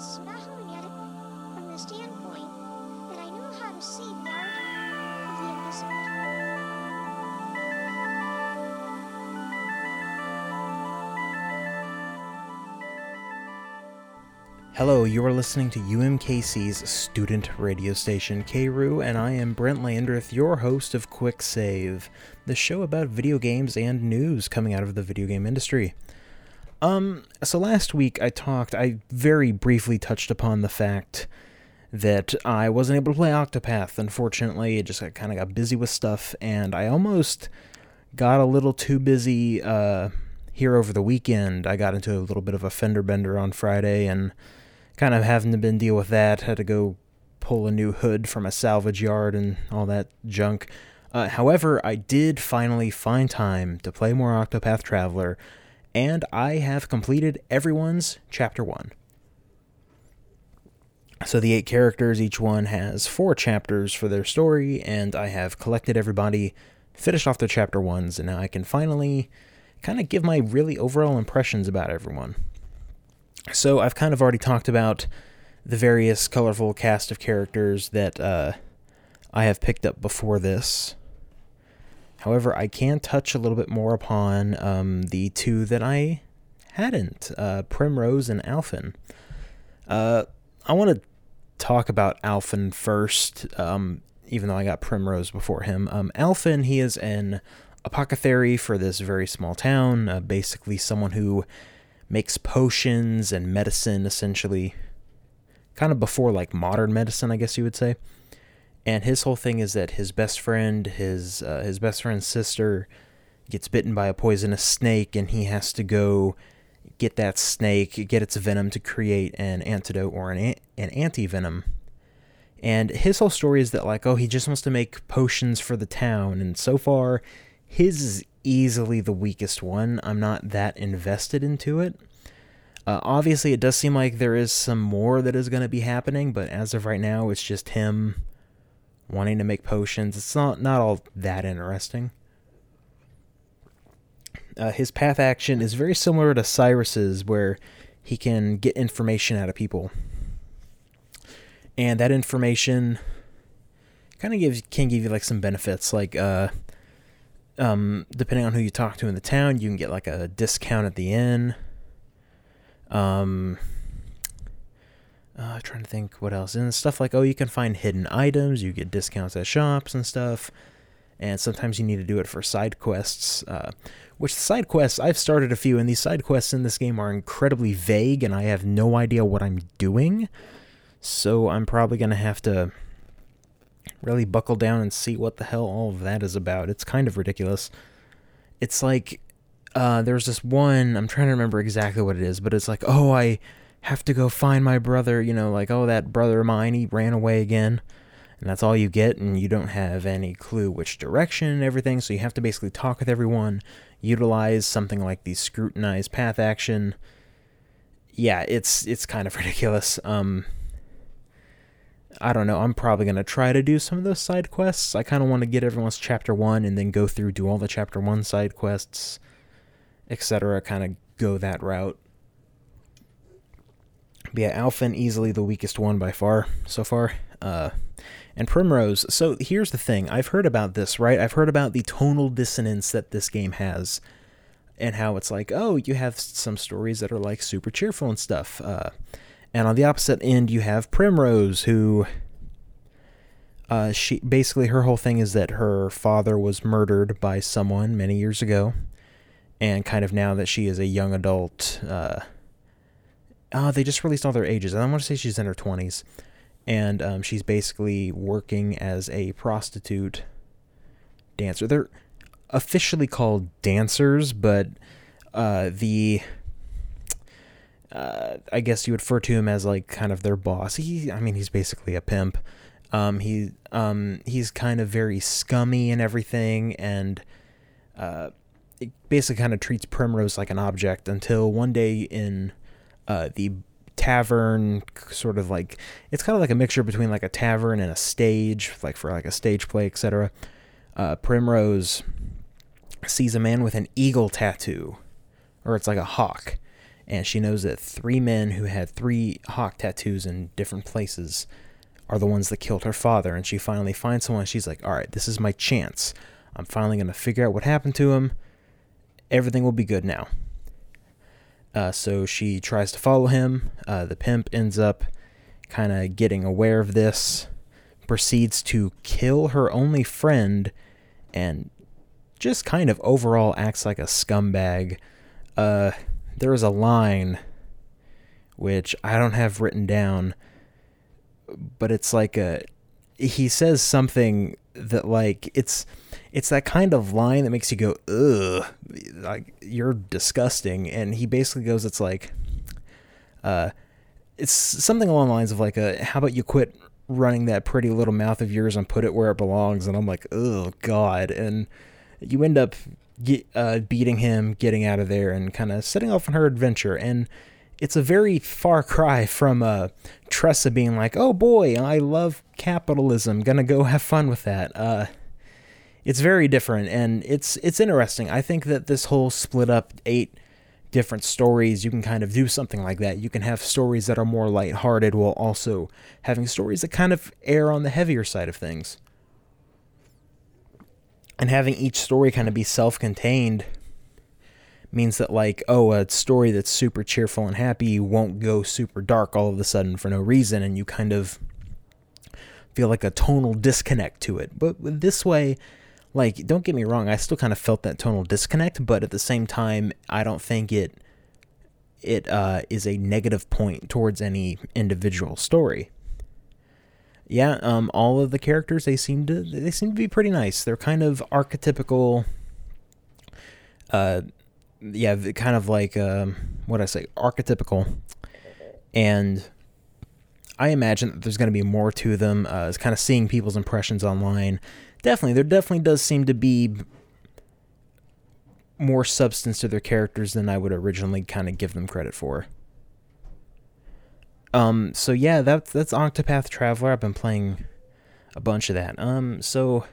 at it from the standpoint that I know how to see the art of the invisible. Hello, you are listening to UMKC's student radio station, K-Roo, and I am Brent Landreth, your host of Quick Save, the show about video games and news coming out of the video game industry. Um, so last week I talked, I very briefly touched upon the fact that I wasn't able to play Octopath. Unfortunately, it just kind of got busy with stuff, and I almost got a little too busy uh, here over the weekend. I got into a little bit of a fender bender on Friday, and kind of having to been deal with that. Had to go pull a new hood from a salvage yard and all that junk. Uh, however, I did finally find time to play more Octopath Traveler, and I have completed everyone's chapter one. So the eight characters, each one has four chapters for their story, and I have collected everybody, finished off their chapter ones, and now I can finally kind of give my really overall impressions about everyone. So I've kind of already talked about the various colorful cast of characters that uh, I have picked up before this. However, I can touch a little bit more upon um, the two that I hadn't uh, Primrose and Alfyn. Uh, I want to talk about Alfyn first, um, even though I got Primrose before him. Um, Alfyn, he is an apothecary for this very small town, uh, basically, someone who makes potions and medicine essentially kind of before like modern medicine i guess you would say and his whole thing is that his best friend his uh, his best friend's sister gets bitten by a poisonous snake and he has to go get that snake get its venom to create an antidote or an an anti-venom and his whole story is that like oh he just wants to make potions for the town and so far his is easily the weakest one. I'm not that invested into it. Uh, obviously, it does seem like there is some more that is going to be happening, but as of right now, it's just him wanting to make potions. It's not not all that interesting. Uh, his path action is very similar to Cyrus's, where he can get information out of people, and that information kind of gives can give you like some benefits, like uh, um, depending on who you talk to in the town, you can get like a discount at the inn. Um, uh, trying to think what else and stuff like oh you can find hidden items, you get discounts at shops and stuff, and sometimes you need to do it for side quests. Uh, which side quests I've started a few, and these side quests in this game are incredibly vague, and I have no idea what I'm doing. So I'm probably gonna have to really buckle down and see what the hell all of that is about. It's kind of ridiculous. It's like uh, there's this one, I'm trying to remember exactly what it is, but it's like, oh, I have to go find my brother, you know, like, oh, that brother of mine, he ran away again. And that's all you get, and you don't have any clue which direction and everything, so you have to basically talk with everyone, utilize something like the scrutinized path action. Yeah, it's it's kind of ridiculous. Um, I don't know. I'm probably to try to do some of those side quests. I kind of want to get everyone's chapter 1 and then go through do all the chapter 1 side quests, etc. kind of go that route. But yeah, Alfyn easily the weakest one by far so far. Uh and Primrose. So here's the thing. I've heard about this, right? I've heard about the tonal dissonance that this game has and how it's like, "Oh, you have some stories that are like super cheerful and stuff." Uh and on the opposite end, you have Primrose, who uh, she basically her whole thing is that her father was murdered by someone many years ago, and kind of now that she is a young adult, uh, uh they just released all their ages. And I want to say she's in her twenties, and um, she's basically working as a prostitute dancer. They're officially called dancers, but uh, the uh, I guess you would refer to him as like kind of their boss. He, I mean, he's basically a pimp. Um, he, um, he's kind of very scummy and everything, and uh, basically kind of treats Primrose like an object until one day in uh, the tavern, sort of like it's kind of like a mixture between like a tavern and a stage, like for like a stage play, etc. Uh, Primrose sees a man with an eagle tattoo, or it's like a hawk and she knows that three men who had three hawk tattoos in different places are the ones that killed her father. And she finally finds someone. She's like, all right, this is my chance. I'm finally going to figure out what happened to him. Everything will be good now. Uh, so she tries to follow him. Uh, the pimp ends up kind of getting aware of this, proceeds to kill her only friend, and just kind of overall acts like a scumbag. Uh, there is a line which I don't have written down, but it's like a he says something that like it's it's that kind of line that makes you go ugh like you're disgusting and he basically goes it's like uh it's something along the lines of like a how about you quit running that pretty little mouth of yours and put it where it belongs and i'm like oh god and you end up get, uh, beating him getting out of there and kind of setting off on her adventure and it's a very far cry from uh, Tressa being like, "Oh boy, I love capitalism. Gonna go have fun with that." Uh, it's very different, and it's it's interesting. I think that this whole split up eight different stories, you can kind of do something like that. You can have stories that are more lighthearted while also having stories that kind of err on the heavier side of things. And having each story kind of be self contained means that like oh a story that's super cheerful and happy won't go super dark all of a sudden for no reason and you kind of feel like a tonal disconnect to it but this way like don't get me wrong i still kind of felt that tonal disconnect but at the same time i don't think it it uh, is a negative point towards any individual story yeah um, all of the characters they seem to they seem to be pretty nice they're kind of archetypical uh, yeah, kind of like um, what I say, archetypical, and I imagine that there's going to be more to them. Uh, it's kind of seeing people's impressions online. Definitely, there definitely does seem to be more substance to their characters than I would originally kind of give them credit for. Um, so yeah, that's that's Octopath Traveler. I've been playing a bunch of that. Um, so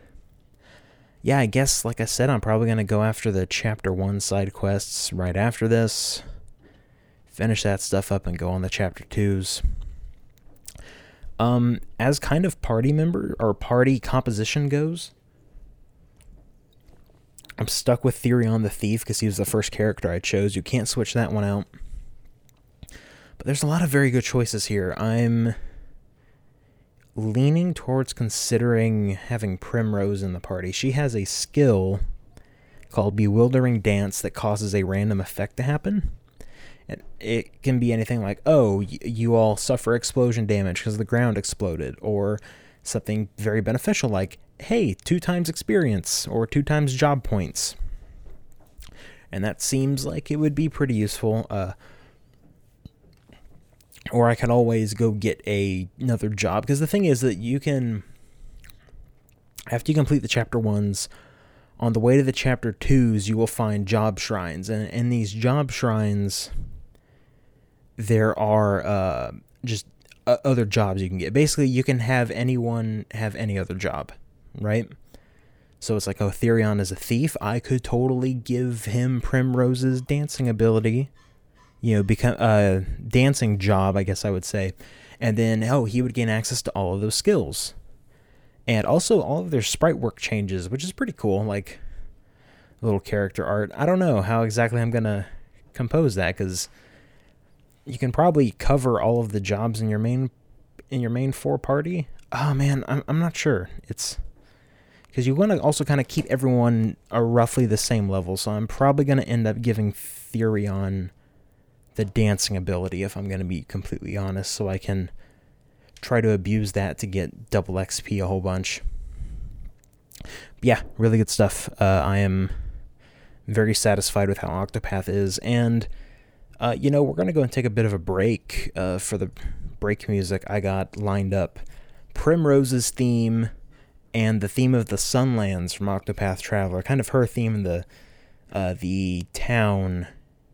yeah, I guess, like I said, I'm probably going to go after the chapter one side quests right after this. Finish that stuff up and go on the chapter twos. Um, as kind of party member or party composition goes, I'm stuck with Therion the Thief because he was the first character I chose. You can't switch that one out. But there's a lot of very good choices here. I'm leaning towards considering having Primrose in the party. She has a skill called Bewildering Dance that causes a random effect to happen. It can be anything like, oh, you all suffer explosion damage because the ground exploded, or something very beneficial like, hey, two times experience, or two times job points. And that seems like it would be pretty useful. Uh, or I can always go get a, another job. Because the thing is that you can, after you complete the chapter ones, on the way to the chapter twos, you will find job shrines. And in these job shrines, there are uh, just uh, other jobs you can get. Basically, you can have anyone have any other job, right? So it's like, oh, Therion is a thief. I could totally give him Primrose's dancing ability you know, become a uh, dancing job, I guess I would say. And then, oh, he would gain access to all of those skills. And also all of their sprite work changes, which is pretty cool. Like little character art. I don't know how exactly I'm going to compose that because you can probably cover all of the jobs in your main in your main four party. Oh man, I'm I'm not sure. It's because you want to also kind of keep everyone a roughly the same level. So I'm probably going to end up giving Therion the dancing ability, if I'm going to be completely honest, so I can try to abuse that to get double XP a whole bunch. Yeah, really good stuff. Uh, I am very satisfied with how Octopath is, and uh, you know we're gonna go and take a bit of a break uh, for the break music I got lined up. Primrose's theme and the theme of the Sunlands from Octopath Traveler, kind of her theme in the uh, the town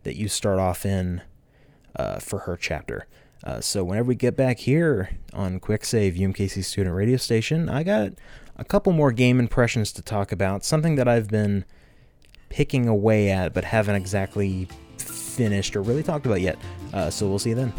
that you start off in uh, for her chapter. Uh, so whenever we get back here on Quick Save UMKC Student Radio Station, I got a couple more game impressions to talk about. Something that I've been picking away at, but haven't exactly finished or really talked about yet. Uh, so we'll see you then.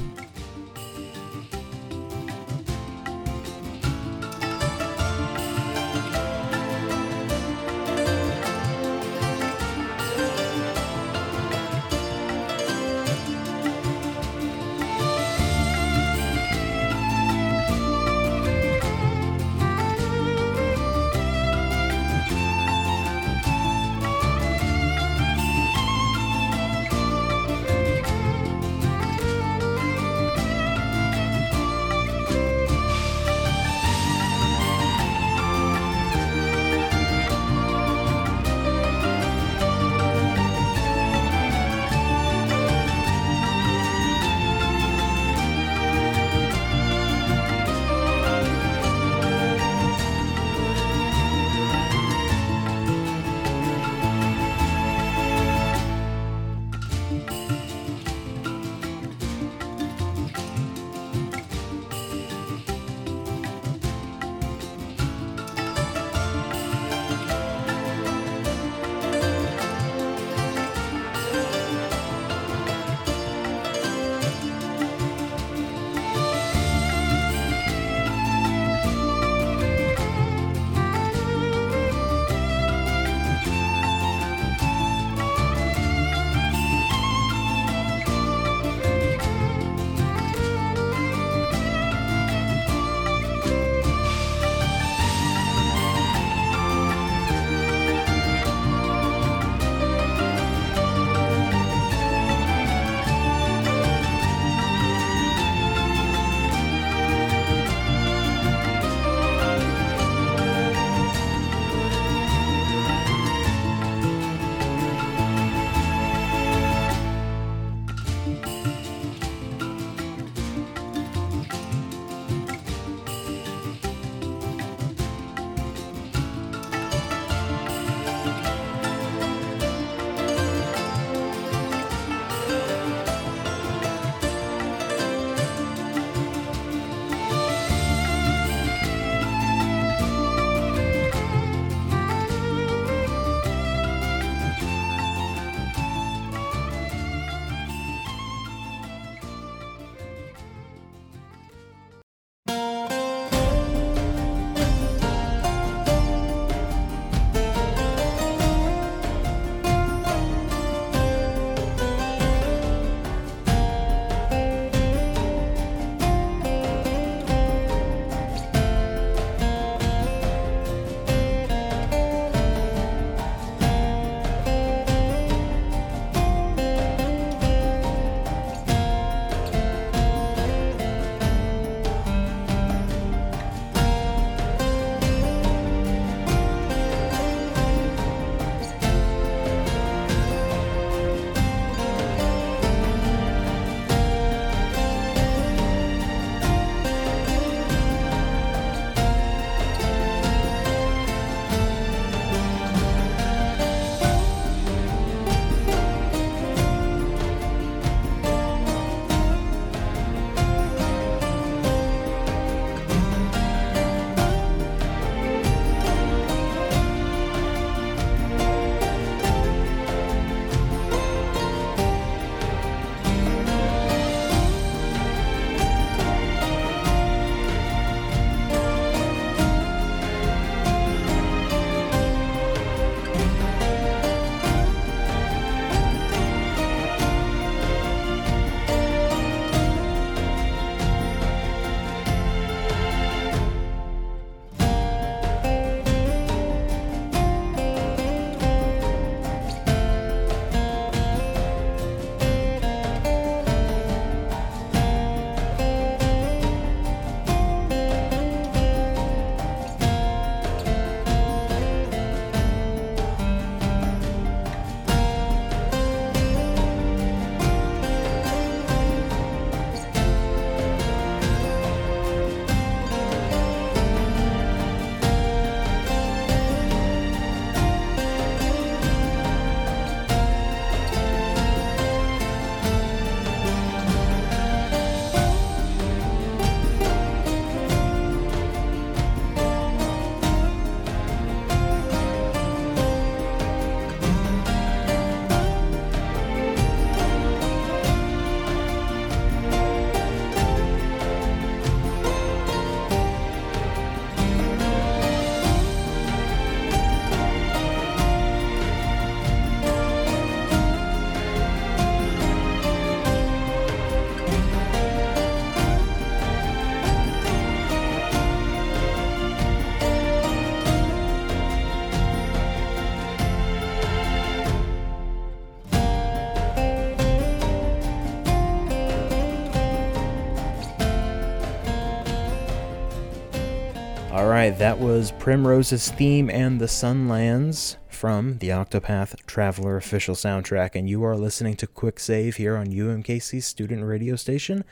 Right, that was Primrose's theme and the Sunlands from the Octopath Traveler official soundtrack, and you are listening to Quick Save here on UMKC's student radio station,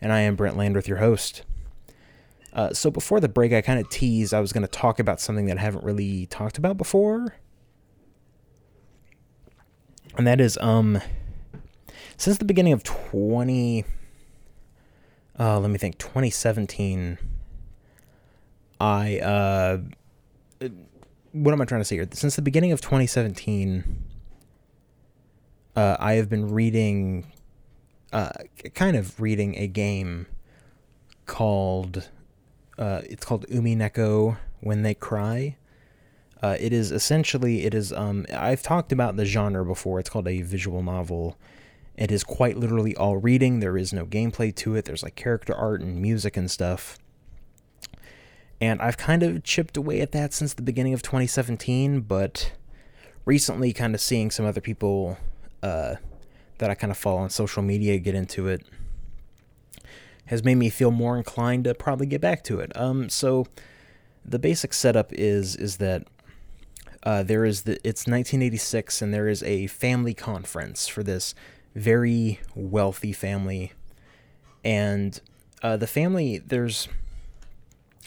and I am Brent Landreth, your host. Uh, so before the break, I kind of teased I was going to talk about something that I haven't really talked about before, and that is um, since the beginning of twenty, uh, let me think, twenty seventeen I uh what am I trying to say here? Since the beginning of 2017, uh, I have been reading, uh, kind of reading a game called, uh, it's called Umineko When They Cry. Uh, it is essentially, it is, um, I've talked about the genre before. It's called a visual novel. It is quite literally all reading. There is no gameplay to it. There's like character art and music and stuff and I've kind of chipped away at that since the beginning of 2017, but recently, kind of seeing some other people uh, that I kind of follow on social media get into it has made me feel more inclined to probably get back to it. Um, so the basic setup is is that uh, there is the it's 1986 and there is a family conference for this very wealthy family, and uh, the family there's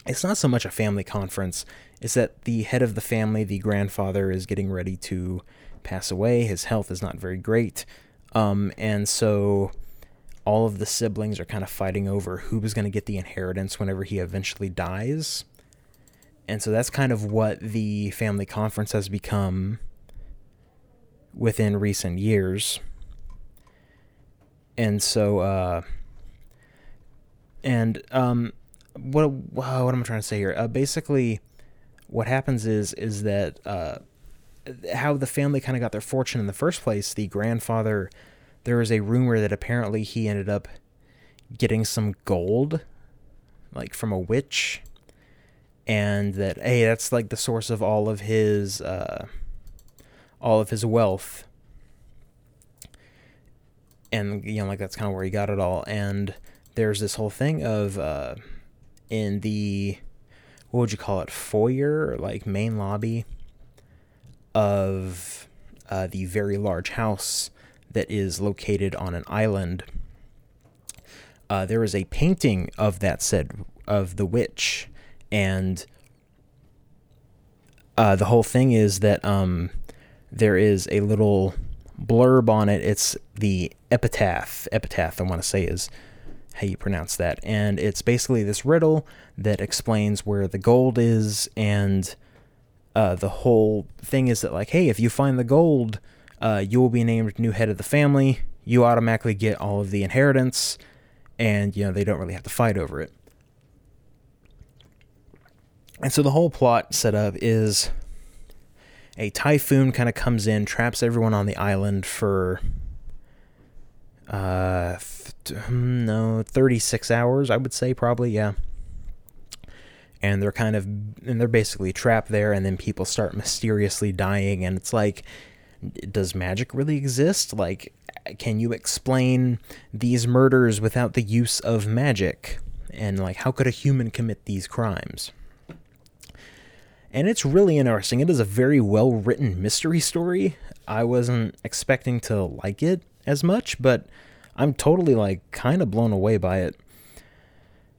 it's not so much a family conference, it's that the head of the family, the grandfather, is getting ready to pass away. His health is not very great. Um, and so all of the siblings are kind of fighting over who was going to get the inheritance whenever he eventually dies. And so that's kind of what the family conference has become within recent years. And so, uh, and um, what what am I trying to say here? Uh, basically, what happens is is that uh, how the family kind of got their fortune in the first place. The grandfather, there was a rumor that apparently he ended up getting some gold, like from a witch, and that hey, that's like the source of all of his uh, all of his wealth. And you know, like that's kind of where he got it all. And there's this whole thing of uh, in the what would you call it foyer or like main lobby of uh, the very large house that is located on an island. Uh, there is a painting of that said of the witch, and uh, the whole thing is that um, there is a little blurb on it. It's the epitaph. Epitaph, I want to say, is how you pronounce that. And it's basically this riddle that explains where the gold is, and uh, the whole thing is that, like, hey, if you find the gold, uh, you will be named new head of the family. You automatically get all of the inheritance, and, you know, they don't really have to fight over it. And so the whole plot setup is a typhoon kind of comes in, traps everyone on the island for uh, Hmm, no, 36 hours, I would say, probably, yeah. And they're kind of, and they're basically trapped there, and then people start mysteriously dying, and it's like, does magic really exist? Like, can you explain these murders without the use of magic? And, like, how could a human commit these crimes? And it's really interesting. It is a very well written mystery story. I wasn't expecting to like it as much, but I'm totally like kind of blown away by it.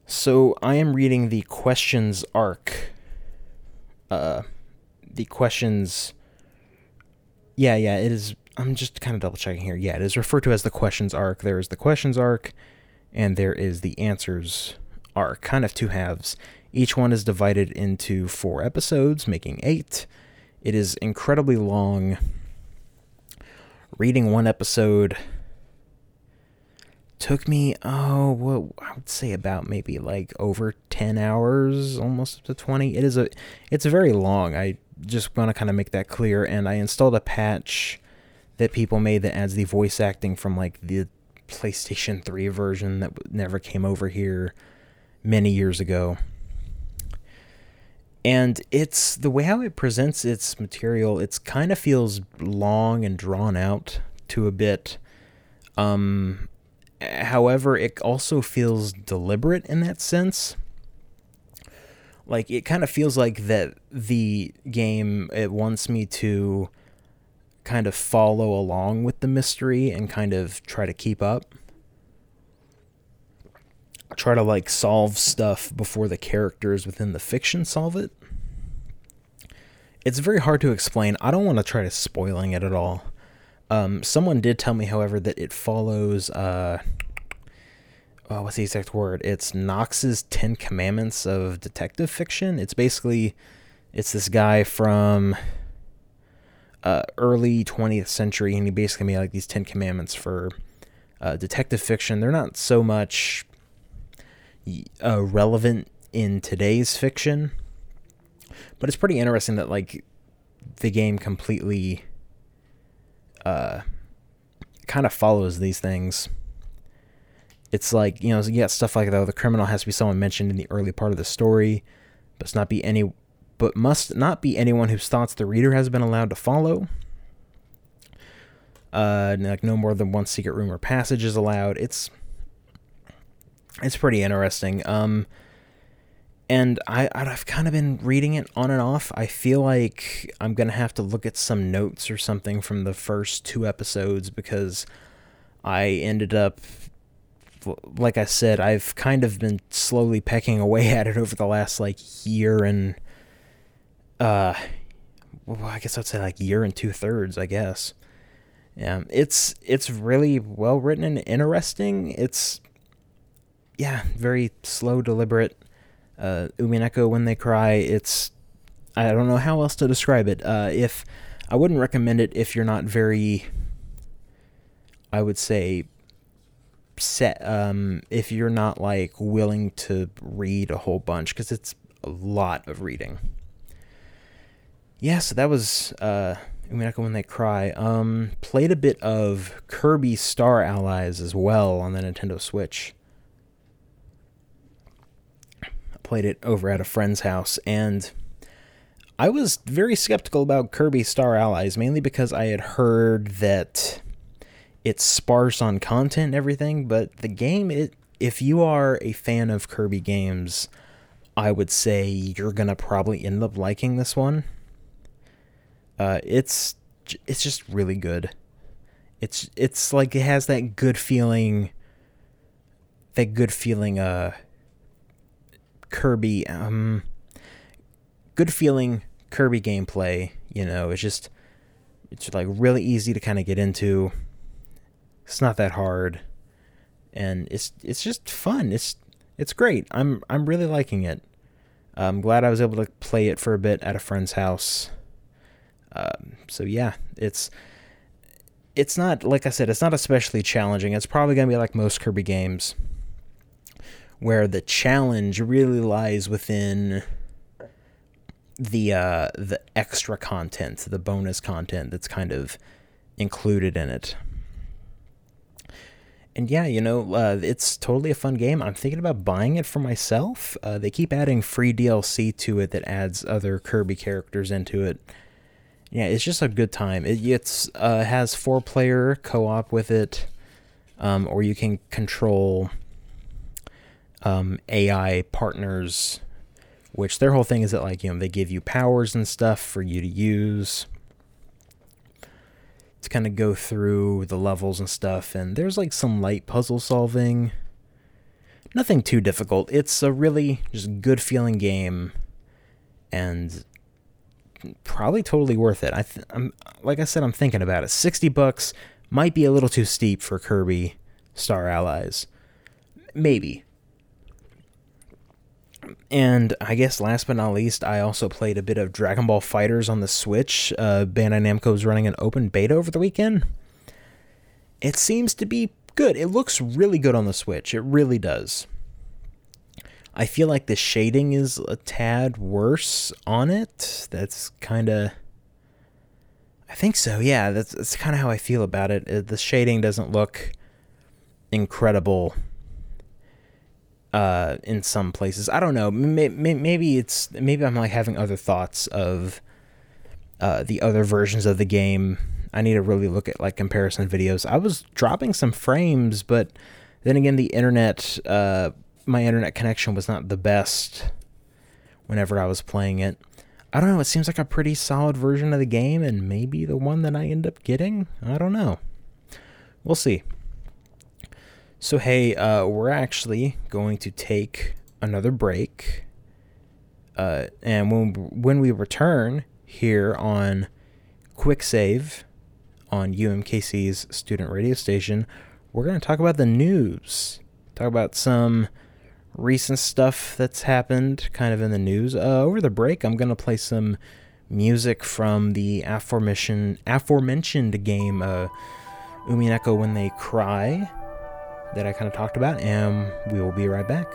So I am reading the questions arc. Uh, the questions. Yeah, yeah, it is. I'm just kind of double checking here. Yeah, it is referred to as the questions arc. There is the questions arc, and there is the answers arc. Kind of two halves. Each one is divided into four episodes, making eight. It is incredibly long. Reading one episode took me oh what I would say about maybe like over 10 hours almost up to 20 it is a it's very long. I just want to kind of make that clear and I installed a patch that people made that adds the voice acting from like the PlayStation 3 version that never came over here many years ago and it's the way how it presents its material it's kind of feels long and drawn out to a bit um However, it also feels deliberate in that sense. like it kind of feels like that the game it wants me to kind of follow along with the mystery and kind of try to keep up try to like solve stuff before the characters within the fiction solve it it's very hard to explain i don't want to try to spoiling it at all um, someone did tell me however that it follows uh, uh, what's the exact word? It's Knox's Ten Commandments of detective fiction. It's basically it's this guy from uh, early 20th century, and he basically made like these Ten Commandments for uh, detective fiction. They're not so much uh, relevant in today's fiction, but it's pretty interesting that like the game completely uh, kind of follows these things it's like you know you got stuff like though The criminal has to be someone mentioned in the early part of the story, but not be any, but must not be anyone whose thoughts the reader has been allowed to follow. Uh, like no more than one secret room or passage is allowed. It's it's pretty interesting. Um, and I I've kind of been reading it on and off. I feel like I'm gonna have to look at some notes or something from the first two episodes because I ended up like I said, I've kind of been slowly pecking away at it over the last like year and uh well, I guess I'd say like year and two thirds, I guess. Yeah, it's it's really well written and interesting. It's yeah, very slow, deliberate. Uh, Umineko when they cry, it's I don't know how else to describe it. Uh, if I wouldn't recommend it if you're not very, I would say, set um, if you're not like willing to read a whole bunch because it's a lot of reading. Yeah, so that was uh, Umineko when they cry. Um, played a bit of Kirby Star Allies as well on the Nintendo Switch. Played it over at a friend's house and I was very skeptical about Kirby Star Allies mainly because I had heard that it's sparse on content and everything, but the game it if you are a fan of Kirby games, I would say you're gonna probably end up liking this one. Uh, it's it's just really good. It's it's like it has that good feeling. That good feeling. Uh, Kirby. Um, good feeling Kirby gameplay. You know, it's just it's like really easy to kind of get into. It's not that hard, and it's it's just fun. It's it's great. I'm I'm really liking it. I'm glad I was able to play it for a bit at a friend's house. Um, so yeah, it's it's not like I said, it's not especially challenging. It's probably gonna be like most Kirby games, where the challenge really lies within the uh, the extra content, the bonus content that's kind of included in it and yeah, you know, uh, it's totally a fun game. I'm thinking about buying it for myself. Uh, they keep adding free DLC to it that adds other Kirby characters into it. Yeah, it's just a good time. It it's, uh, has four player co op with it, um, or you can control um, AI partners, which their whole thing is that, like, you know, they give you powers and stuff for you to use to kind of go through the levels and stuff. And there's like some light puzzle solving. Nothing too difficult. It's a really just good feeling game, and probably totally worth it. I th- I'm like I said, I'm thinking about it. Sixty bucks might be a little too steep for Kirby Star Allies. Maybe, and I guess last but not least, I also played a bit of Dragon Ball FighterZ on the Switch. Uh, Bandai Namco is running an open beta over the weekend. It seems to be good. It looks really good on the Switch. It really does. I feel like the shading is a tad worse on it. That's kind of. I think so. Yeah, that's, that's kind of how I feel about it. Uh, the shading doesn't look incredible uh, in some places. I don't know. Maybe it's maybe I'm like having other thoughts of uh, the other versions of the game. I need to really look at like comparison videos. I was dropping some frames, but then again, the internet, uh, my internet connection was not the best whenever I was playing it. I don't know, it seems like a pretty solid version of the game and maybe the one that I end up getting. I don't know. We'll see. So, hey, uh, we're actually going to take another break. Uh, and when, when we return here on Quick Save on UMKC's student radio station, we're going to talk about the news. Talk about some recent stuff that's happened kind of in the news. Uh, over the break, I'm going to play some music from the aforementioned aforementioned game uh, Umineko When They Cry that I kind of talked about, and we will be right back.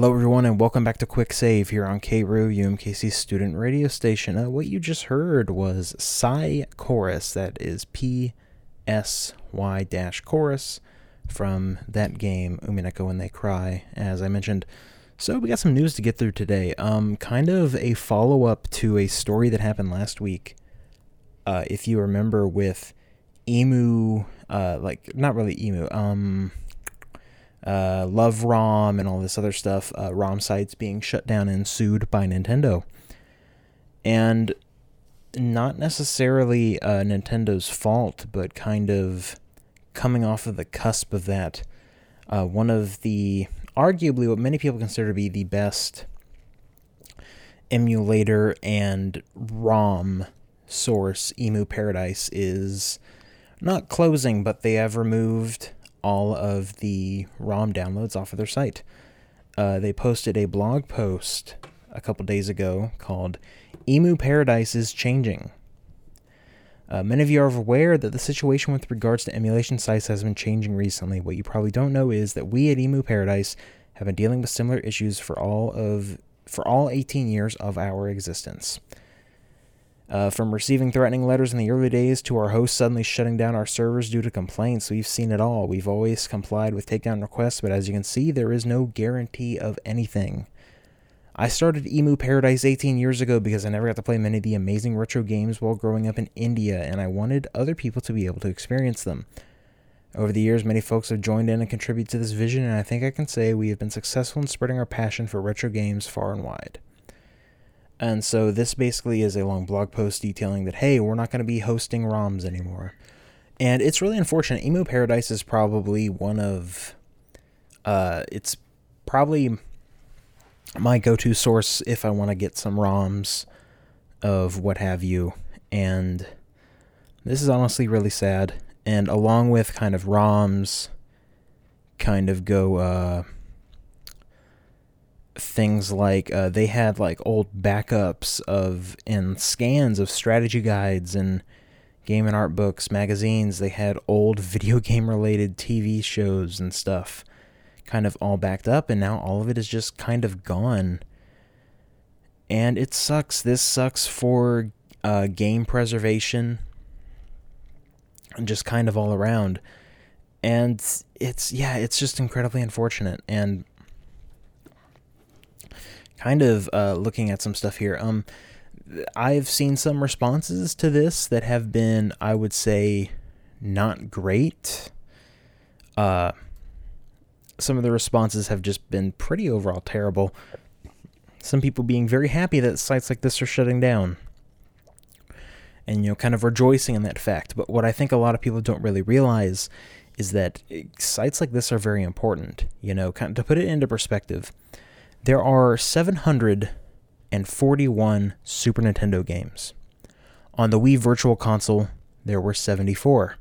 Hello, everyone, and welcome back to Quick Save here on K-Roo UMKC student radio station. Uh, what you just heard was Psy Chorus, that is P S Y chorus from that game, Umineko When They Cry, as I mentioned. So we got some news to get through today. Um, kind of a follow up to a story that happened last week. Uh, if you remember with Emu, uh, like not really Emu, um, uh, Love ROM and all this other stuff, uh, ROM sites being shut down and sued by Nintendo. And not necessarily uh, Nintendo's fault, but kind of coming off of the cusp of that. Uh, one of the, arguably, what many people consider to be the best emulator and ROM source, Emu Paradise, is not closing, but they have removed all of the ROM downloads off of their site. Uh, they posted a blog post a couple days ago called Emu Paradise is Changing. Uh, many of you are aware that the situation with regards to emulation sites has been changing recently. What you probably don't know is that we at Emu Paradise have been dealing with similar issues for all of for all 18 years of our existence. Uh, from receiving threatening letters in the early days to our host suddenly shutting down our servers due to complaints, we've seen it all. We've always complied with takedown requests, but as you can see, there is no guarantee of anything. I started Emu Paradise 18 years ago because I never got to play many of the amazing retro games while growing up in India, and I wanted other people to be able to experience them. Over the years, many folks have joined in and contributed to this vision, and I think I can say we have been successful in spreading our passion for retro games far and wide. And so this basically is a long blog post detailing that, hey, we're not going to be hosting ROMs anymore. And it's really unfortunate. Emu Paradise is probably one of, uh, it's probably my go to source if I want to get some ROMs of what have you. And this is honestly really sad. And along with kind of ROMs, kind of go, uh, things like uh, they had like old backups of and scans of strategy guides and game and art books, magazines. They had old video game related TV shows and stuff kind of all backed up, and now all of it is just kind of gone. And it sucks. This sucks for uh, game preservation and just kind of all around. And it's, yeah, it's just incredibly unfortunate. And kind of uh, looking at some stuff here. Um, I've seen some responses to this that have been, I would say, not great. Uh, some of the responses have just been pretty overall terrible. Some people being very happy that sites like this are shutting down. And, you know, kind of rejoicing in that fact. But what I think a lot of people don't really realize is that eh, sites like this are very important. You know, kind of, to put it into perspective, there are 741 Super Nintendo games. On the Wii Virtual Console, there were 74.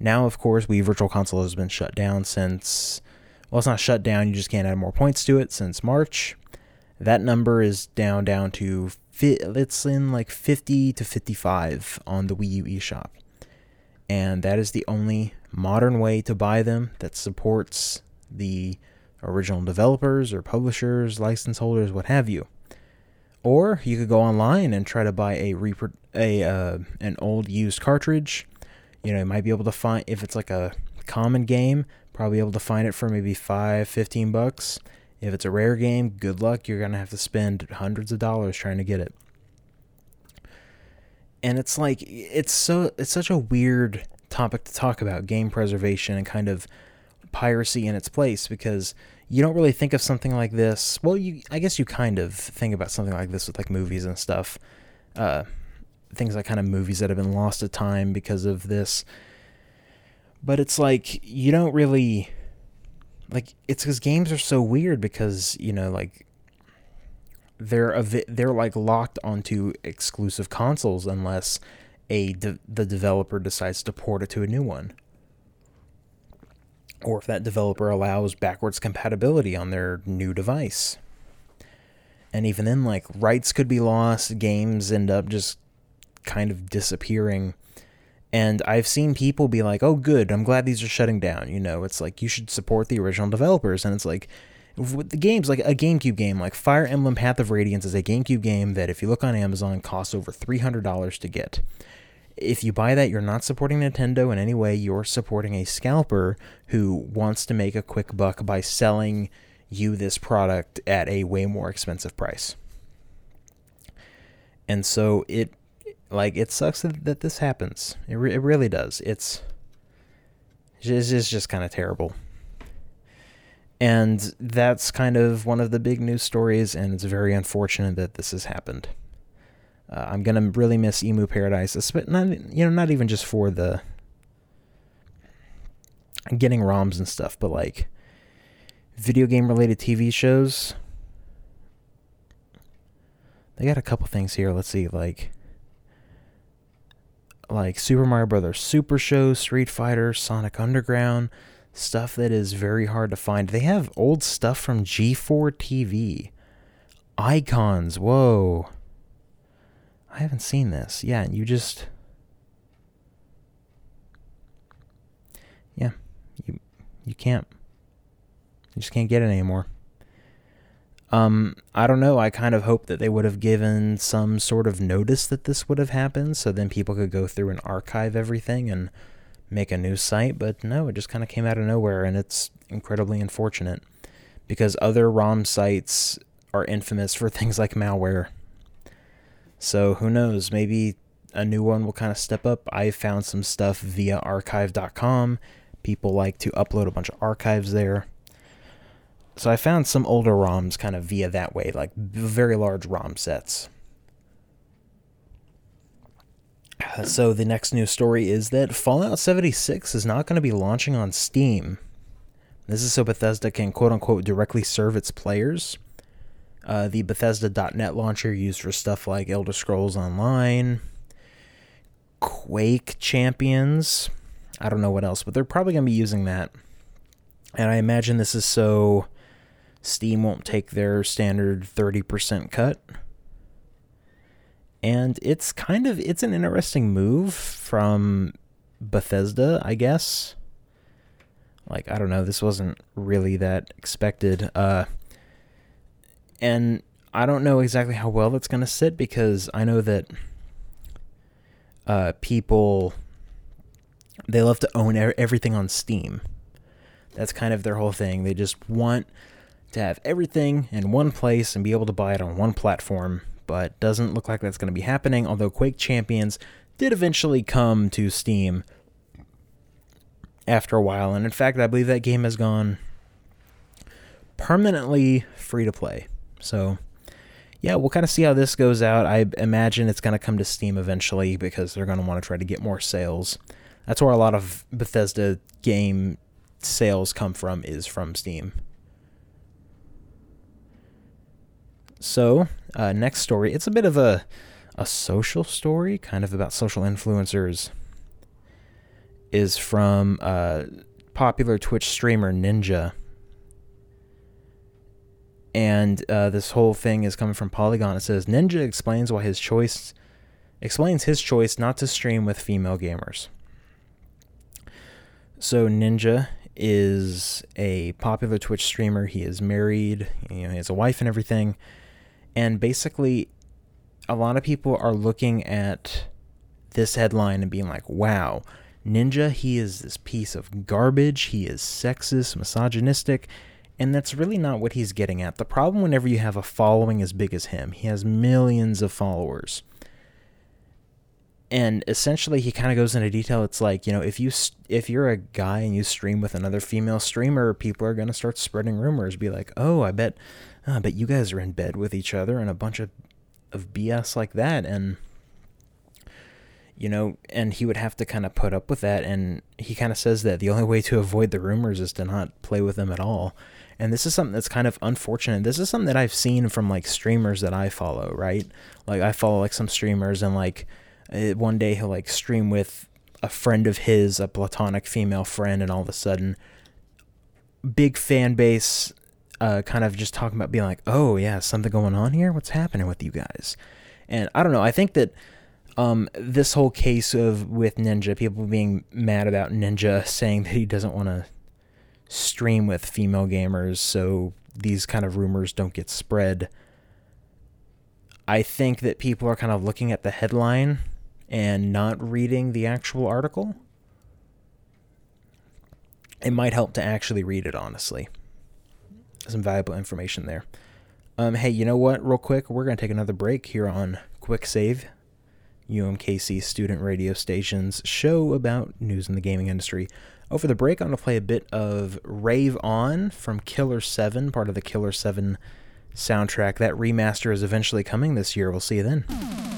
Now, of course, Wii Virtual Console has been shut down since. Well, it's not shut down, you just can't add more points to it since March. That number is down down to it's in like 50 to 55 on the Wii U eShop. And that is the only modern way to buy them that supports the original developers or publishers, license holders, what have you. Or you could go online and try to buy a repro- a uh, an old used cartridge. You know, you might be able to find if it's like a common game, probably able to find it for maybe 5, 15 bucks. If it's a rare game, good luck. You're going to have to spend hundreds of dollars trying to get it. And it's like it's so it's such a weird topic to talk about game preservation and kind of piracy in its place because you don't really think of something like this. Well, you I guess you kind of think about something like this with like movies and stuff. Uh, things like kind of movies that have been lost to time because of this. But it's like you don't really like it's because games are so weird because you know like they're a they're like locked onto exclusive consoles unless a de- the developer decides to port it to a new one or if that developer allows backwards compatibility on their new device. And even then, like, rights could be lost, games end up just kind of disappearing. And I've seen people be like, oh, good, I'm glad these are shutting down. You know, it's like you should support the original developers. And it's like, with the games like a GameCube game like Fire Emblem Path of Radiance is a GameCube game that if you look on Amazon costs over $300 to get. If you buy that, you're not supporting Nintendo in any way. You're supporting a scalper who wants to make a quick buck by selling you this product at a way more expensive price. And so it like it sucks that, that this happens. It, re- it really does. It's it's just, just kind of terrible. And that's kind of one of the big news stories, and it's very unfortunate that this has happened. Uh, I'm gonna really miss Emu Paradise, but not you know not even just for the getting ROMs and stuff, but like video game related TV shows. They got a couple things here. Let's see, like like Super Mario Brothers Super Show, Street Fighter, Sonic Underground, stuff that is very hard to find. They have old stuff from G4 TV. Icons, whoa. I haven't seen this. Yeah, you just Yeah, you you can't you just can't get it anymore. Um, I don't know. I kind of hope that they would have given some sort of notice that this would have happened so then people could go through and archive everything and make a new site, but no, it just kind of came out of nowhere and it's incredibly unfortunate because other ROM sites are infamous for things like malware. So who knows? Maybe a new one will kind of step up. I found some stuff via archive.com. People like to upload a bunch of archives there. So I found some older ROMs kind of via that way, like very large ROM sets. So the next news story is that Fallout 76 is not going to be launching on Steam. This is so Bethesda can quote unquote directly serve its players. Uh, the Bethesda.net launcher used for stuff like Elder Scrolls Online, Quake Champions. I don't know what else, but they're probably going to be using that. And I imagine this is so Steam won't take their standard 30% cut. And it's kind of it's an interesting move from Bethesda, I guess. Like I don't know, this wasn't really that expected. Uh and I don't know exactly how well that's going to sit because I know that uh people they love to own everything on Steam. That's kind of their whole thing. They just want to have everything in one place and be able to buy it on one platform, but doesn't look like that's going to be happening. Although Quake Champions did eventually come to Steam after a while, and in fact, I believe that game has gone permanently free to play. So, yeah, we'll kind of see how this goes out. I imagine it's going to come to Steam eventually because they're going to want to try to get more sales. That's where a lot of Bethesda game sales come from is from Steam. So, uh, next story. It's a bit of a a social story, kind of about social influencers. Is from uh, popular Twitch streamer Ninja. And uh, this whole thing is coming from Polygon. It says Ninja explains why his choice explains his choice not to stream with female gamers. So Ninja is a popular Twitch streamer. He is married, you know, he has a wife and everything. And basically, a lot of people are looking at this headline and being like, wow, Ninja, he is this piece of garbage. He is sexist, misogynistic. And that's really not what he's getting at. The problem whenever you have a following as big as him, he has millions of followers. And essentially he kind of goes into detail. It's like, you know, if you if you're a guy and you stream with another female streamer, people are going to start spreading rumors, be like, "Oh, I bet ah, oh, but you guys are in bed with each other and a bunch of, of BS like that. And, you know, and he would have to kind of put up with that. And he kind of says that the only way to avoid the rumors is to not play with them at all. And this is something that's kind of unfortunate. This is something that I've seen from like streamers that I follow, right? Like I follow like some streamers and like eh, one day he'll like stream with a friend of his, a platonic female friend, and all of a sudden, big fan base, uh, kind of just talking about being like, oh yeah, something going on here. What's happening with you guys? And I don't know. I think that um, this whole case of with Ninja, people being mad about Ninja saying that he doesn't want to stream with female gamers, so these kind of rumors don't get spread. I think that people are kind of looking at the headline and not reading the actual article. It might help to actually read it, honestly. Some valuable information there. Um, hey, you know what? Real quick, we're going to take another break here on Quick Save, UMKC student radio station's show about news in the gaming industry. Over the break, I'm going to play a bit of Rave On from Killer 7, part of the Killer 7 soundtrack. That remaster is eventually coming this year. We'll see you then.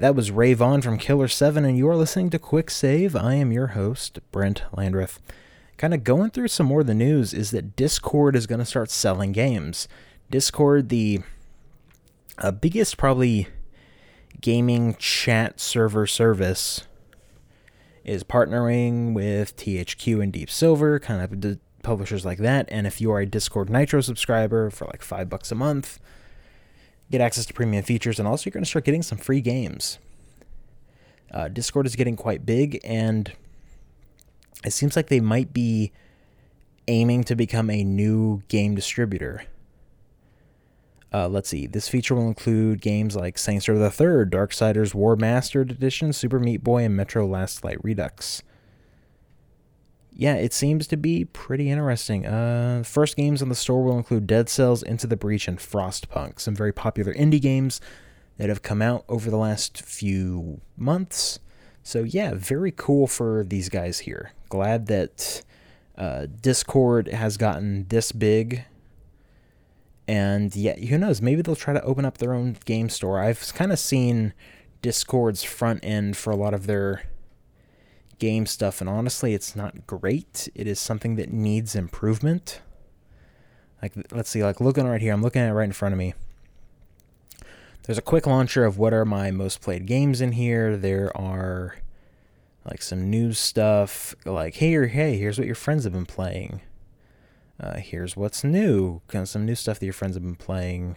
Right, that was Rave On from Killer 7, and you're listening to Quick Save. I am your host, Brent Landreth. Kind of going through some more of the news is that Discord is going to start selling games. Discord, the uh, biggest, probably, gaming chat server service, is partnering with THQ and Deep Silver, kind of publishers like that. And if you are a Discord Nitro subscriber for like five bucks a month, get access to premium features, and also you're going to start getting some free games. Uh, Discord is getting quite big, and it seems like they might be aiming to become a new game distributor. Uh, let's see. This feature will include games like Saints Row the Third, Darksiders Warmastered Edition, Super Meat Boy, and Metro Last Light Redux yeah, it seems to be pretty interesting. Uh, first games on the store will include Dead Cells, Into the Breach, and Frostpunk, some very popular indie games that have come out over the last few months. So yeah, very cool for these guys here. Glad that uh, Discord has gotten this big. And yeah, who knows? Maybe they'll try to open up their own game store. I've kind of seen Discord's front end for a lot of their game stuff, and honestly, it's not great. It is something that needs improvement. Like, let's see, like looking right here, I'm looking at it right in front of me. There's a quick launcher of what are my most played games in here. There are like some news stuff, like hey, hey, here's what your friends have been playing. Uh, here's what's new, kind of some new stuff that your friends have been playing.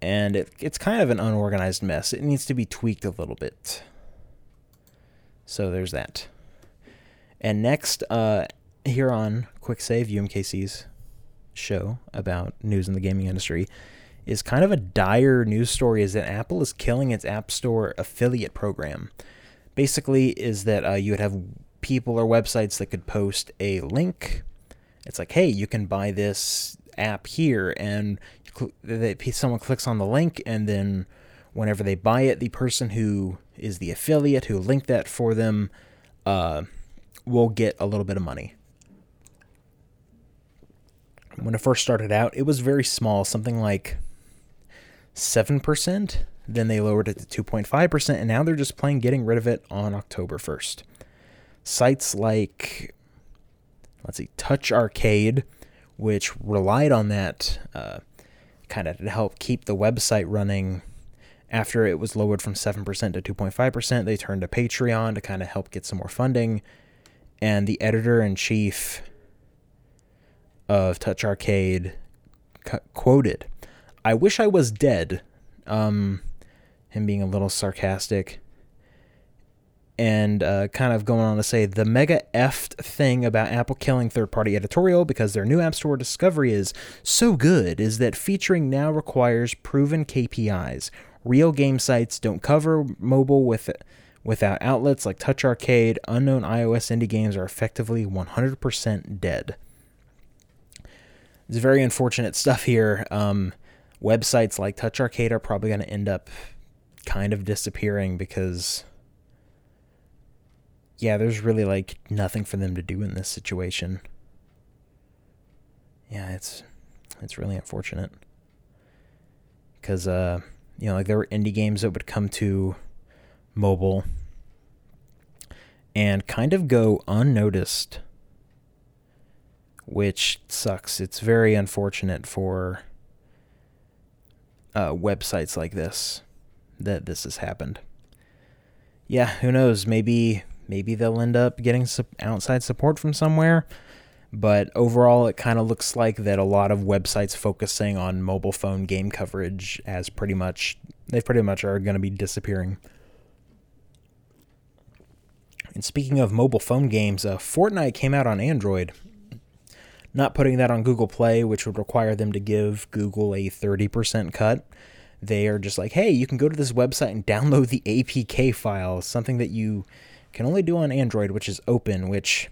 And it, it's kind of an unorganized mess. It needs to be tweaked a little bit. So there's that. And next, uh, here on Quick Save, UMKC's show about news in the gaming industry, is kind of a dire news story is that Apple is killing its App Store affiliate program. Basically, is that uh, you would have people or websites that could post a link. It's like, hey, you can buy this app here, and someone clicks on the link, and then whenever they buy it, the person who is the affiliate who linked that for them uh, will get a little bit of money. When it first started out, it was very small, something like 7%. Then they lowered it to 2.5%, and now they're just planning getting rid of it on October 1st. Sites like, let's see, Touch Arcade, which relied on that uh, kind of to help keep the website running after it was lowered from 7% to 2.5%, they turned to Patreon to kind of help get some more funding. And the editor in chief of Touch Arcade quoted, I wish I was dead. Um, him being a little sarcastic. And uh, kind of going on to say the mega effed thing about Apple killing third party editorial because their new App Store discovery is so good is that featuring now requires proven KPIs Real game sites don't cover mobile with without outlets like Touch Arcade. Unknown iOS indie games are effectively 100% dead. It's very unfortunate stuff here. Um, websites like Touch Arcade are probably going to end up kind of disappearing because yeah, there's really like nothing for them to do in this situation. Yeah, it's it's really unfortunate. Cuz uh you know, like there were indie games that would come to mobile and kind of go unnoticed, which sucks. It's very unfortunate for uh, websites like this that this has happened. Yeah, who knows? Maybe maybe they'll end up getting some outside support from somewhere. But overall, it kind of looks like that a lot of websites focusing on mobile phone game coverage as pretty much they pretty much are going to be disappearing. And speaking of mobile phone games, uh, Fortnite came out on Android. Not putting that on Google Play, which would require them to give Google a 30% cut. They are just like, hey, you can go to this website and download the APK file, something that you can only do on Android, which is open, which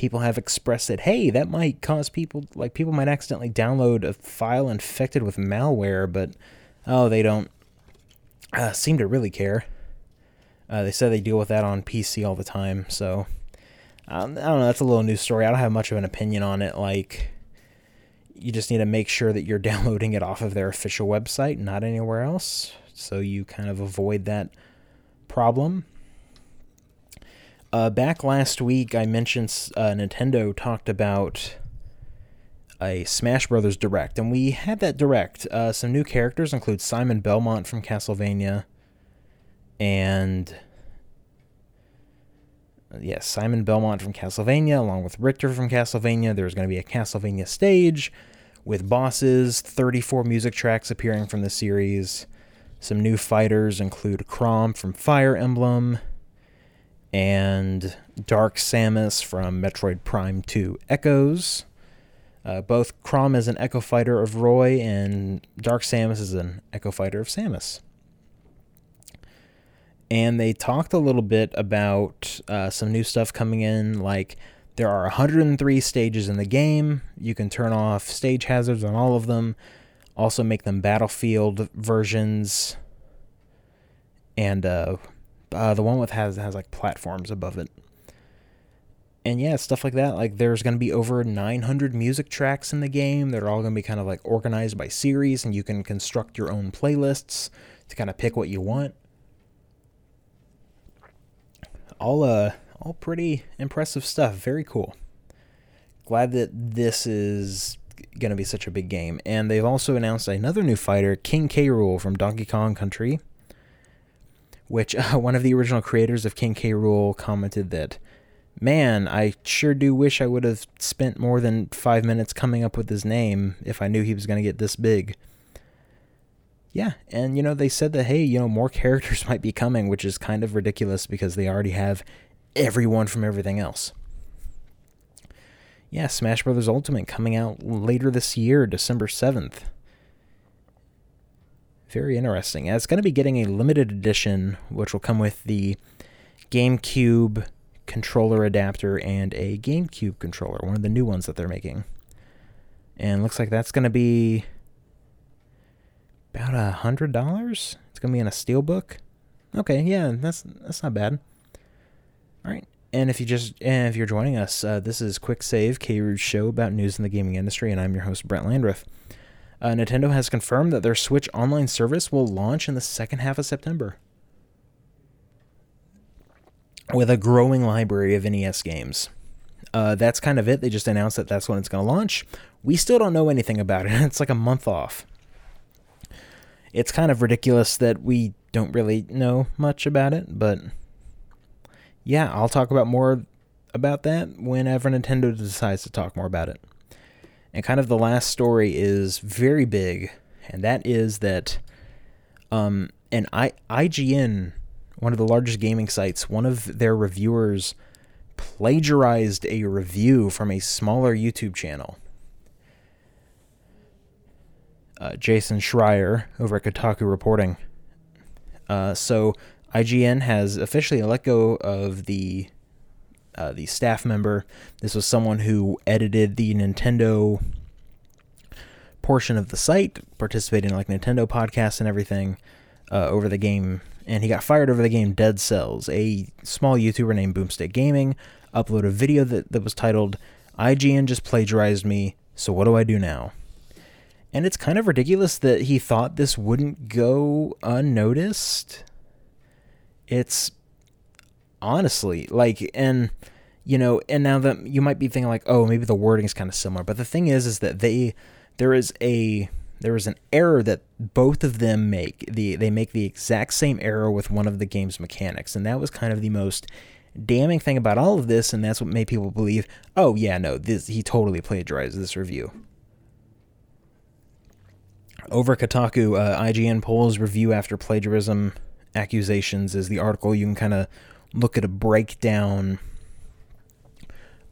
people have expressed that hey that might cause people like people might accidentally download a file infected with malware but oh they don't uh, seem to really care uh, they said they deal with that on pc all the time so um, i don't know that's a little news story i don't have much of an opinion on it like you just need to make sure that you're downloading it off of their official website not anywhere else so you kind of avoid that problem. Uh, back last week, I mentioned uh, Nintendo talked about a Smash Brothers Direct, and we had that Direct. Uh, some new characters include Simon Belmont from Castlevania, and yes, Simon Belmont from Castlevania, along with Richter from Castlevania. There's going to be a Castlevania stage with bosses, 34 music tracks appearing from the series. Some new fighters include Chrom from Fire Emblem and Dark Samus from Metroid Prime 2 Echoes. Uh, both Chrom is an Echo Fighter of Roy, and Dark Samus is an Echo Fighter of Samus and they talked a little bit about uh, some new stuff coming in. Like there are 103 stages in the game. You can turn off stage hazards on all of them. Also, make them battlefield versions. And uh, uh, the one with has has like platforms above it. And yeah, stuff like that. Like there's going to be over 900 music tracks in the game. They're all going to be kind of like organized by series, and you can construct your own playlists to kind of pick what you want all uh all pretty impressive stuff. Very cool. Glad that this is going to be such a big game. And they've also announced another new fighter, King K. Rool from Donkey Kong Country, which uh, one of the original creators of King K. Rool commented that, man, I sure do wish I would have spent more than five minutes coming up with his name if I knew he was going to get this big. Yeah, and you know they said that hey, you know more characters might be coming, which is kind of ridiculous because they already have everyone from everything else. Yeah, Smash Bros. Ultimate coming out later this year, December 7th. Very interesting. And it's going to be getting a limited edition, which will come with the GameCube controller adapter and a GameCube controller, one of the new ones that they're making. And looks like that's going to be about a hundred dollars. It's gonna be in a steelbook. Okay, yeah, that's that's not bad. All right, and if you just if you're joining us, uh, this is Quick Save, K show about news in the gaming industry, and I'm your host Brent Landreth. Uh, Nintendo has confirmed that their Switch Online service will launch in the second half of September. With a growing library of NES games. Uh, that's kind of it. They just announced that that's when it's going to launch. We still don't know anything about it. It's like a month off it's kind of ridiculous that we don't really know much about it, but yeah, I'll talk about more about that whenever Nintendo decides to talk more about it. And kind of the last story is very big, and that is that um, an I- IGN, one of the largest gaming sites, one of their reviewers plagiarized a review from a smaller YouTube channel uh, Jason Schreier over at Kotaku reporting. Uh, so IGN has officially let go of the uh, the staff member. This was someone who edited the Nintendo portion of the site, participating in like Nintendo podcasts and everything uh, over the game. And he got fired over the game Dead Cells. A small YouTuber named Boomstick Gaming uploaded a video that, that was titled IGN just plagiarized me, so what do I do now? And it's kind of ridiculous that he thought this wouldn't go unnoticed. It's honestly like, and you know, and now that you might be thinking like, oh, maybe the wording is kind of similar, but the thing is, is that they there is a there is an error that both of them make. The they make the exact same error with one of the game's mechanics, and that was kind of the most damning thing about all of this, and that's what made people believe, oh yeah, no, this he totally plagiarized this review. Over Kotaku, uh, IGN polls review after plagiarism accusations is the article. You can kind of look at a breakdown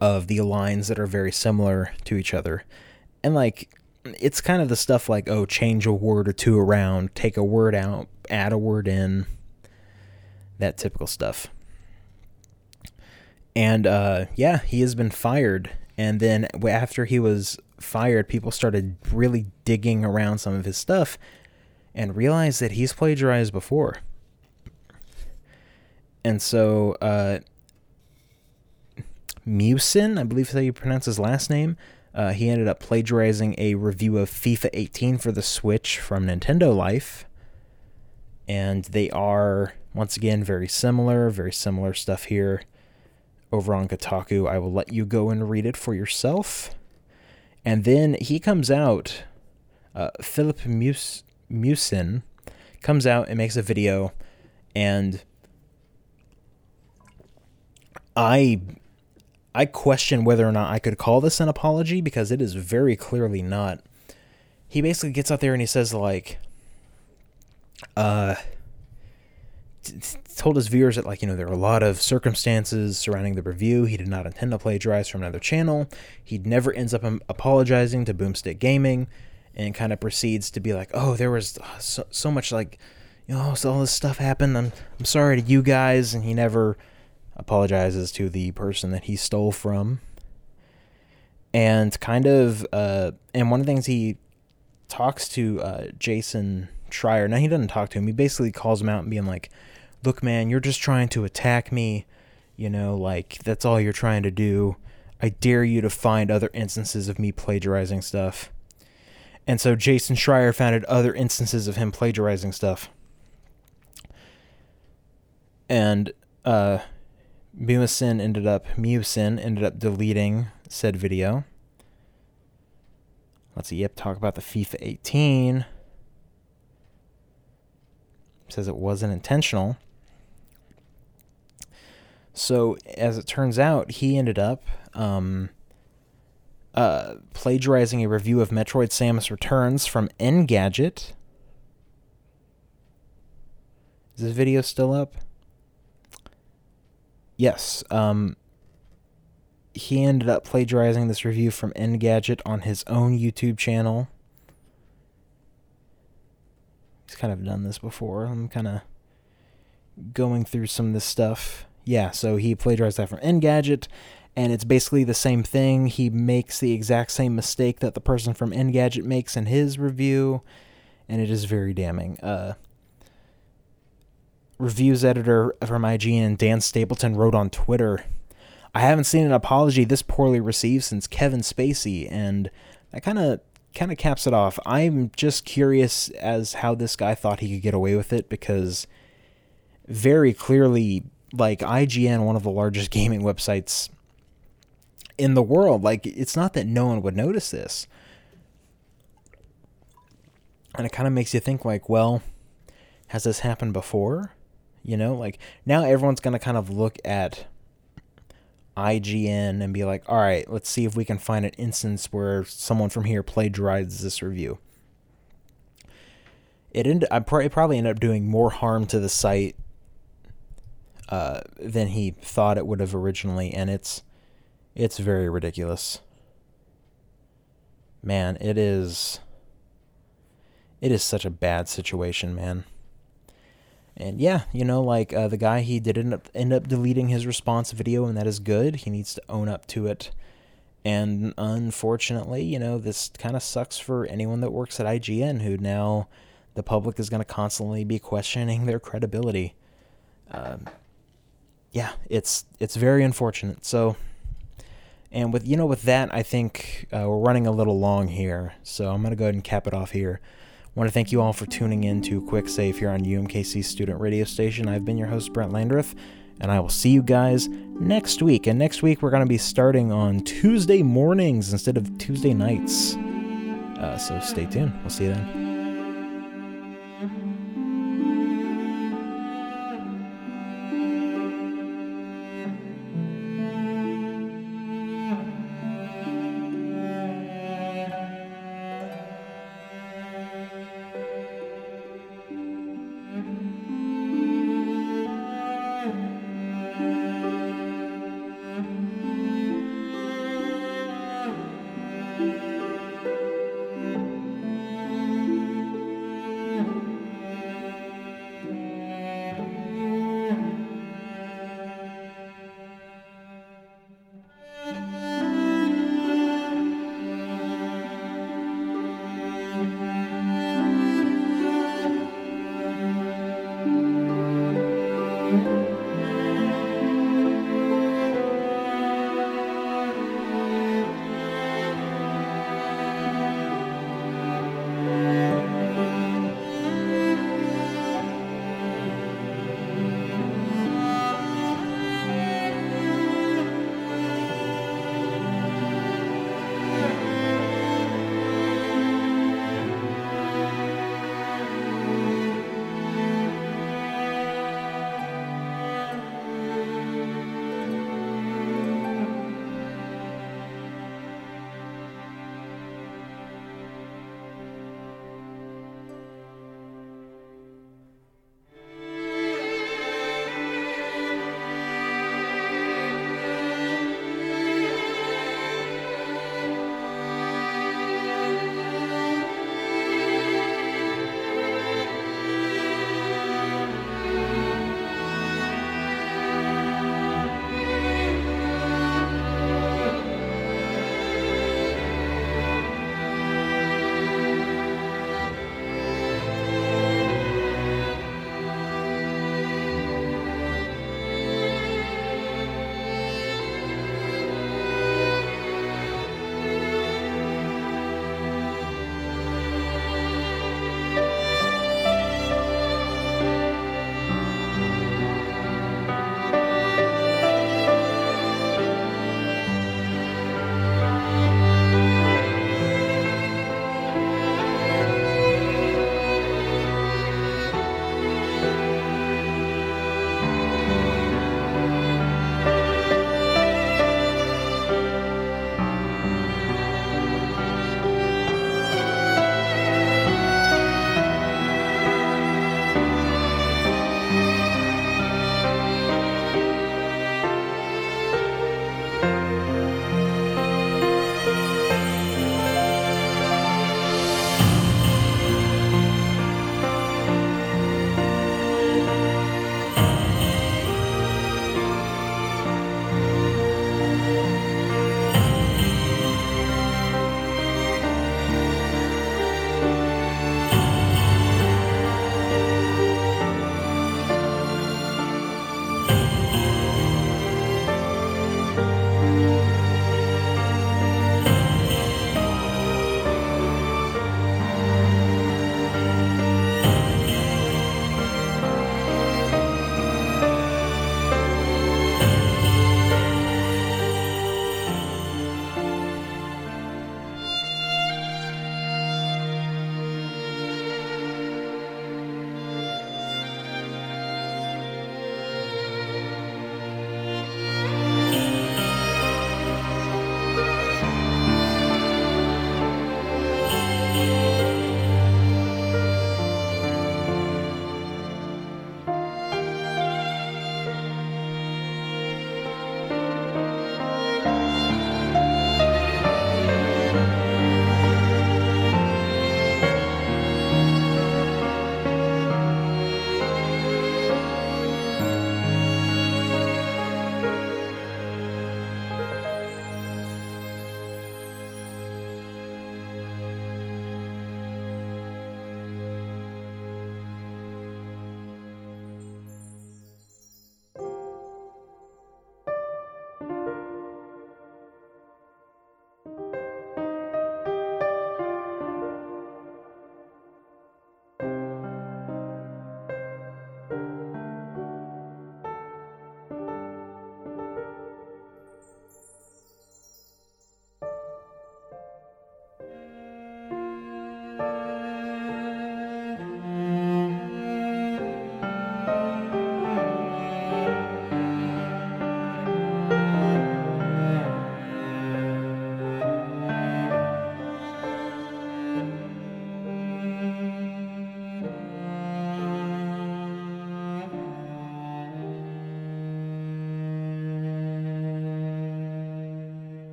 of the lines that are very similar to each other. And like, it's kind of the stuff like, oh, change a word or two around, take a word out, add a word in, that typical stuff. And uh, yeah, he has been fired. And then after he was fired, people started really digging around some of his stuff and realized that he's plagiarized before. And so, uh, Miucin, I believe that's how you pronounce his last name, uh, he ended up plagiarizing a review of FIFA 18 for the Switch from Nintendo Life. and they are once again very similar, very similar stuff here over on Kotaku. I will let you go and read it for yourself. And then he comes out, uh, Philip Mus- Miucin comes out and makes a video, and I I question whether or not I could call this an apology because it is very clearly not. He basically gets out there and he says like uh told his viewers that like you know there were a lot of circumstances surrounding the review. He did not intend to plagiarize from another channel. He never ends up um, apologizing to boomstick gaming and kind of proceeds to be like oh there was so, so much like you know so all this stuff happened. I'm, I'm sorry to you guys. And he never apologizes to the person that he stole from. And kind of uh and one of the things he talks to uh jason schreier now he doesn't talk to him he basically calls him out and being like look man you're just trying to attack me you know like that's all you're trying to do. I dare you to find other instances of me plagiarizing stuff. And so jason schreier found other instances of him plagiarizing stuff. And uh Miucin ended up Miucin ended up deleting said video. Let's see, yep, talk about the FIFA 18. Says it wasn't intentional. So as it turns out, he ended up um, uh, plagiarizing a review of Metroid Samus Returns from Engadget. Is this video still up? Yes. Um, he ended up plagiarizing this review from Engadget on his own YouTube channel. He's kind of done this before. I'm kind of going through some of this stuff. Yeah, so he plagiarized that from Engadget, and it's basically the same thing. He makes the exact same mistake that the person from Engadget makes in his review, and it is very damning. Uh, reviews editor from IGN, Dan Stapleton, wrote on Twitter I haven't seen an apology this poorly received since Kevin Spacey, and that kind of kind of caps it off. I'm just curious as how this guy thought he could get away with it because very clearly, like IGN, one of the largest gaming websites in the world, like it's not that no one would notice this, and it kind of makes you think, like, well, has this happened before? You know, like now everyone's going to kind of look at IGN and be like, all right, let's see if we can find an instance where someone from here plagiarizes this review. It ended, I probably, probably ended up doing more harm to the site uh, than he thought it would have originally, and it's it's very ridiculous. Man, it is. It is such a bad situation, man. And yeah, you know, like uh, the guy, he did end up end up deleting his response video, and that is good. He needs to own up to it. And unfortunately, you know, this kind of sucks for anyone that works at IGN, who now the public is going to constantly be questioning their credibility. Um, yeah, it's it's very unfortunate. So, and with you know with that, I think uh, we're running a little long here, so I'm gonna go ahead and cap it off here. Want to thank you all for tuning in to Quick Save here on UMKC Student Radio Station. I've been your host, Brent Landreth, and I will see you guys next week. And next week, we're going to be starting on Tuesday mornings instead of Tuesday nights. Uh, so stay tuned. We'll see you then.